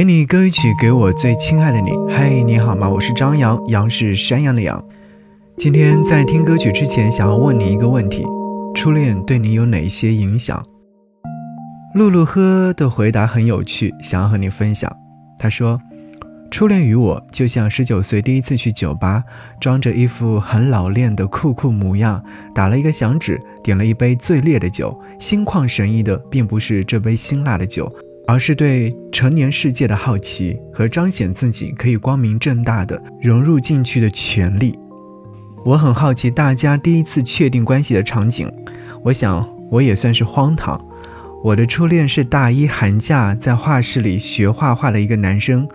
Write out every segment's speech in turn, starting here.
给你歌曲，给我最亲爱的你。嘿，你好吗？我是张扬，杨是山羊的羊。今天在听歌曲之前，想要问你一个问题：初恋对你有哪些影响？露露呵的回答很有趣，想要和你分享。他说。初恋于我，就像十九岁第一次去酒吧，装着一副很老练的酷酷模样，打了一个响指，点了一杯最烈的酒，心旷神怡的，并不是这杯辛辣的酒，而是对成年世界的好奇和彰显自己可以光明正大的融入进去的权利。我很好奇大家第一次确定关系的场景，我想我也算是荒唐。我的初恋是大一寒假在画室里学画画的一个男生。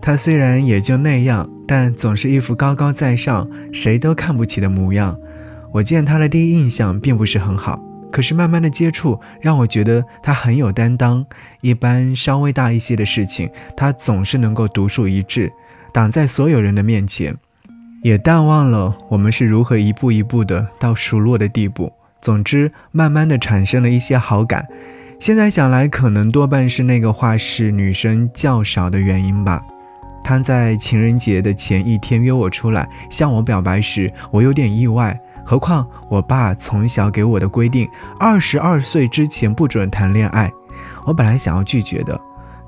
他虽然也就那样，但总是一副高高在上、谁都看不起的模样。我见他的第一印象并不是很好，可是慢慢的接触让我觉得他很有担当。一般稍微大一些的事情，他总是能够独树一帜，挡在所有人的面前。也淡忘了我们是如何一步一步的到熟络的地步。总之，慢慢的产生了一些好感。现在想来，可能多半是那个画室女生较少的原因吧。他在情人节的前一天约我出来向我表白时，我有点意外。何况我爸从小给我的规定，二十二岁之前不准谈恋爱。我本来想要拒绝的，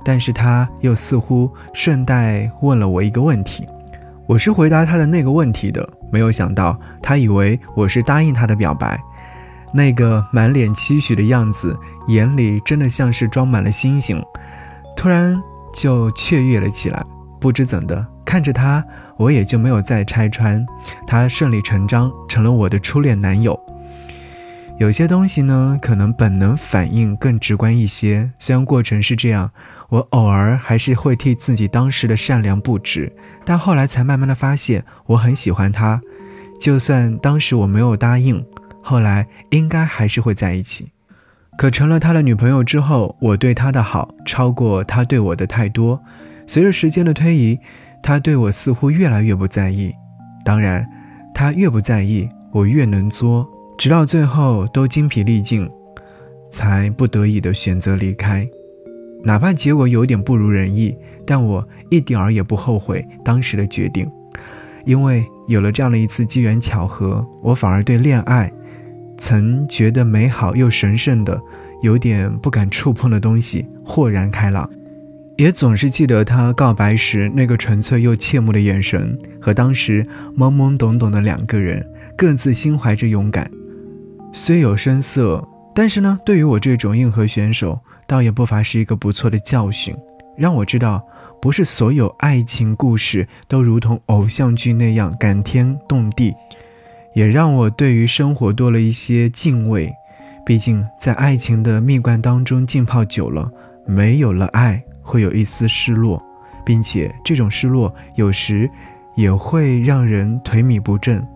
但是他又似乎顺带问了我一个问题。我是回答他的那个问题的，没有想到他以为我是答应他的表白。那个满脸期许的样子，眼里真的像是装满了星星，突然就雀跃了起来。不知怎的，看着他，我也就没有再拆穿。他顺理成章成了我的初恋男友。有些东西呢，可能本能反应更直观一些。虽然过程是这样，我偶尔还是会替自己当时的善良不值，但后来才慢慢的发现，我很喜欢他。就算当时我没有答应，后来应该还是会在一起。可成了他的女朋友之后，我对他的好超过他对我的太多。随着时间的推移，他对我似乎越来越不在意。当然，他越不在意，我越能作，直到最后都精疲力尽，才不得已的选择离开。哪怕结果有点不如人意，但我一点儿也不后悔当时的决定，因为有了这样的一次机缘巧合，我反而对恋爱，曾觉得美好又神圣的，有点不敢触碰的东西，豁然开朗。也总是记得他告白时那个纯粹又切慕的眼神，和当时懵懵懂懂的两个人各自心怀着勇敢。虽有声色，但是呢，对于我这种硬核选手，倒也不乏是一个不错的教训，让我知道，不是所有爱情故事都如同偶像剧那样感天动地，也让我对于生活多了一些敬畏。毕竟在爱情的蜜罐当中浸泡久了，没有了爱。会有一丝失落，并且这种失落有时也会让人颓靡不振。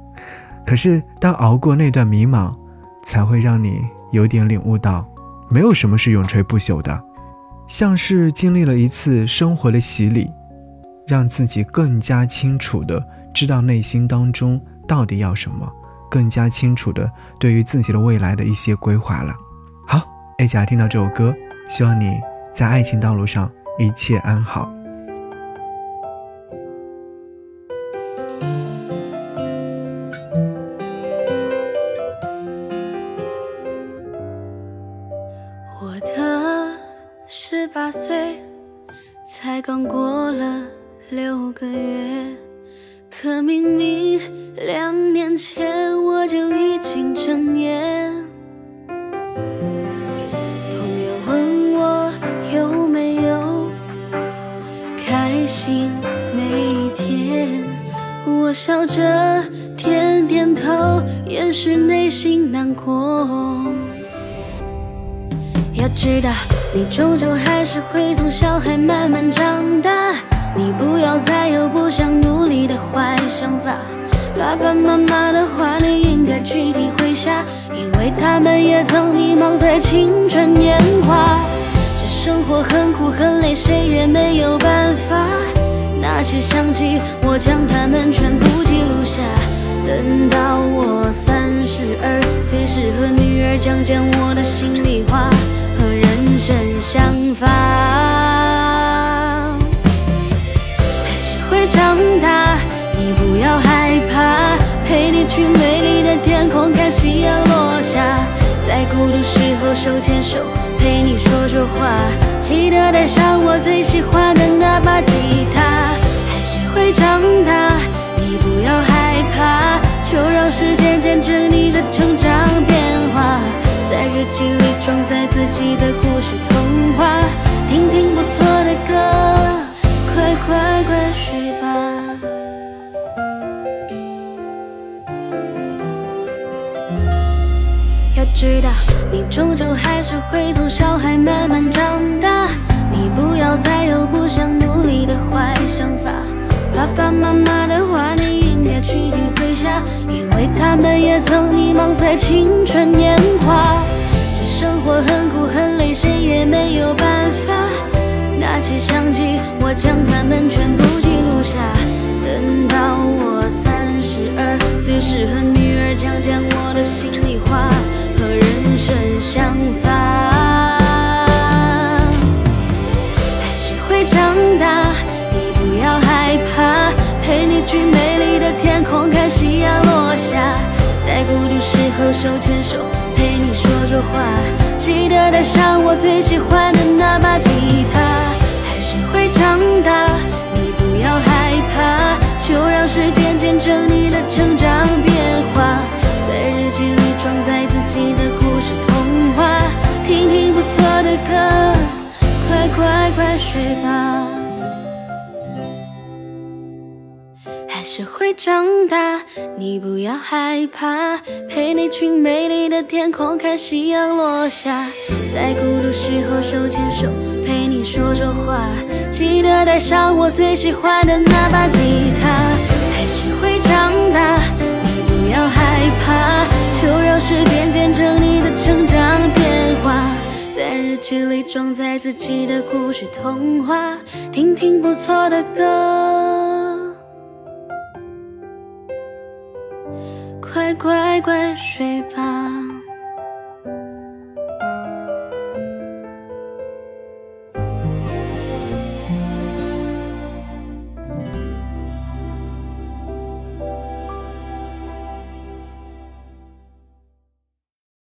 可是，当熬过那段迷茫，才会让你有点领悟到，没有什么是永垂不朽的。像是经历了一次生活的洗礼，让自己更加清楚的知道内心当中到底要什么，更加清楚的对于自己的未来的一些规划了。好，一起来听到这首歌，希望你在爱情道路上。一切安好。我的十八岁才刚过了六个月，可明明两年前我就已经成年。我笑着点点头，掩饰内心难过。要知道，你终究还是会从小孩慢慢长大。你不要再有不想努力的坏想法。爸爸妈妈的话，你应该去体会下，因为他们也曾迷茫在青春年华。这生活很苦很累，谁也没有办法。拿起相机我将它们全部记录下等到我三十二岁时和女儿讲讲我的心里话和人生想法还是会长大你不要害怕陪你去美丽的天空看夕阳落下。在孤独时候手牵手陪你说说话记得带上我最喜欢的那把吉故事童话，听听不错的歌，快快快睡吧。要知道，你终究还是会从小孩慢慢长大。你不要再有不想努力的坏想法。爸爸妈妈的话，你应该去听回下，因为他们也曾迷茫在青春年华。生活很苦很累，谁也没有办法。那些相机，我将它们全部记录下。等到我三十二岁时，和女儿讲讲我的心里话和人生想法。还是会长大，你不要害怕，陪你去美丽的天空看夕阳落下，在孤独时候手牵手陪你说话，记得带上我最喜欢的那把吉他。还是会长大，你不要害怕，就让时间见证你的成长变化，在日记里装载自己的故事童话，听听不错的歌，快快快睡吧。还是会长大，你不要害怕，陪你去美丽的天空看夕阳落下，在孤独时候手牵手陪你说说话，记得带上我最喜欢的那把吉他。还是会长大，你不要害怕，就让时间见证你的成长变化，在日记里装载自己的故事童话，听听不错的歌。乖乖睡吧。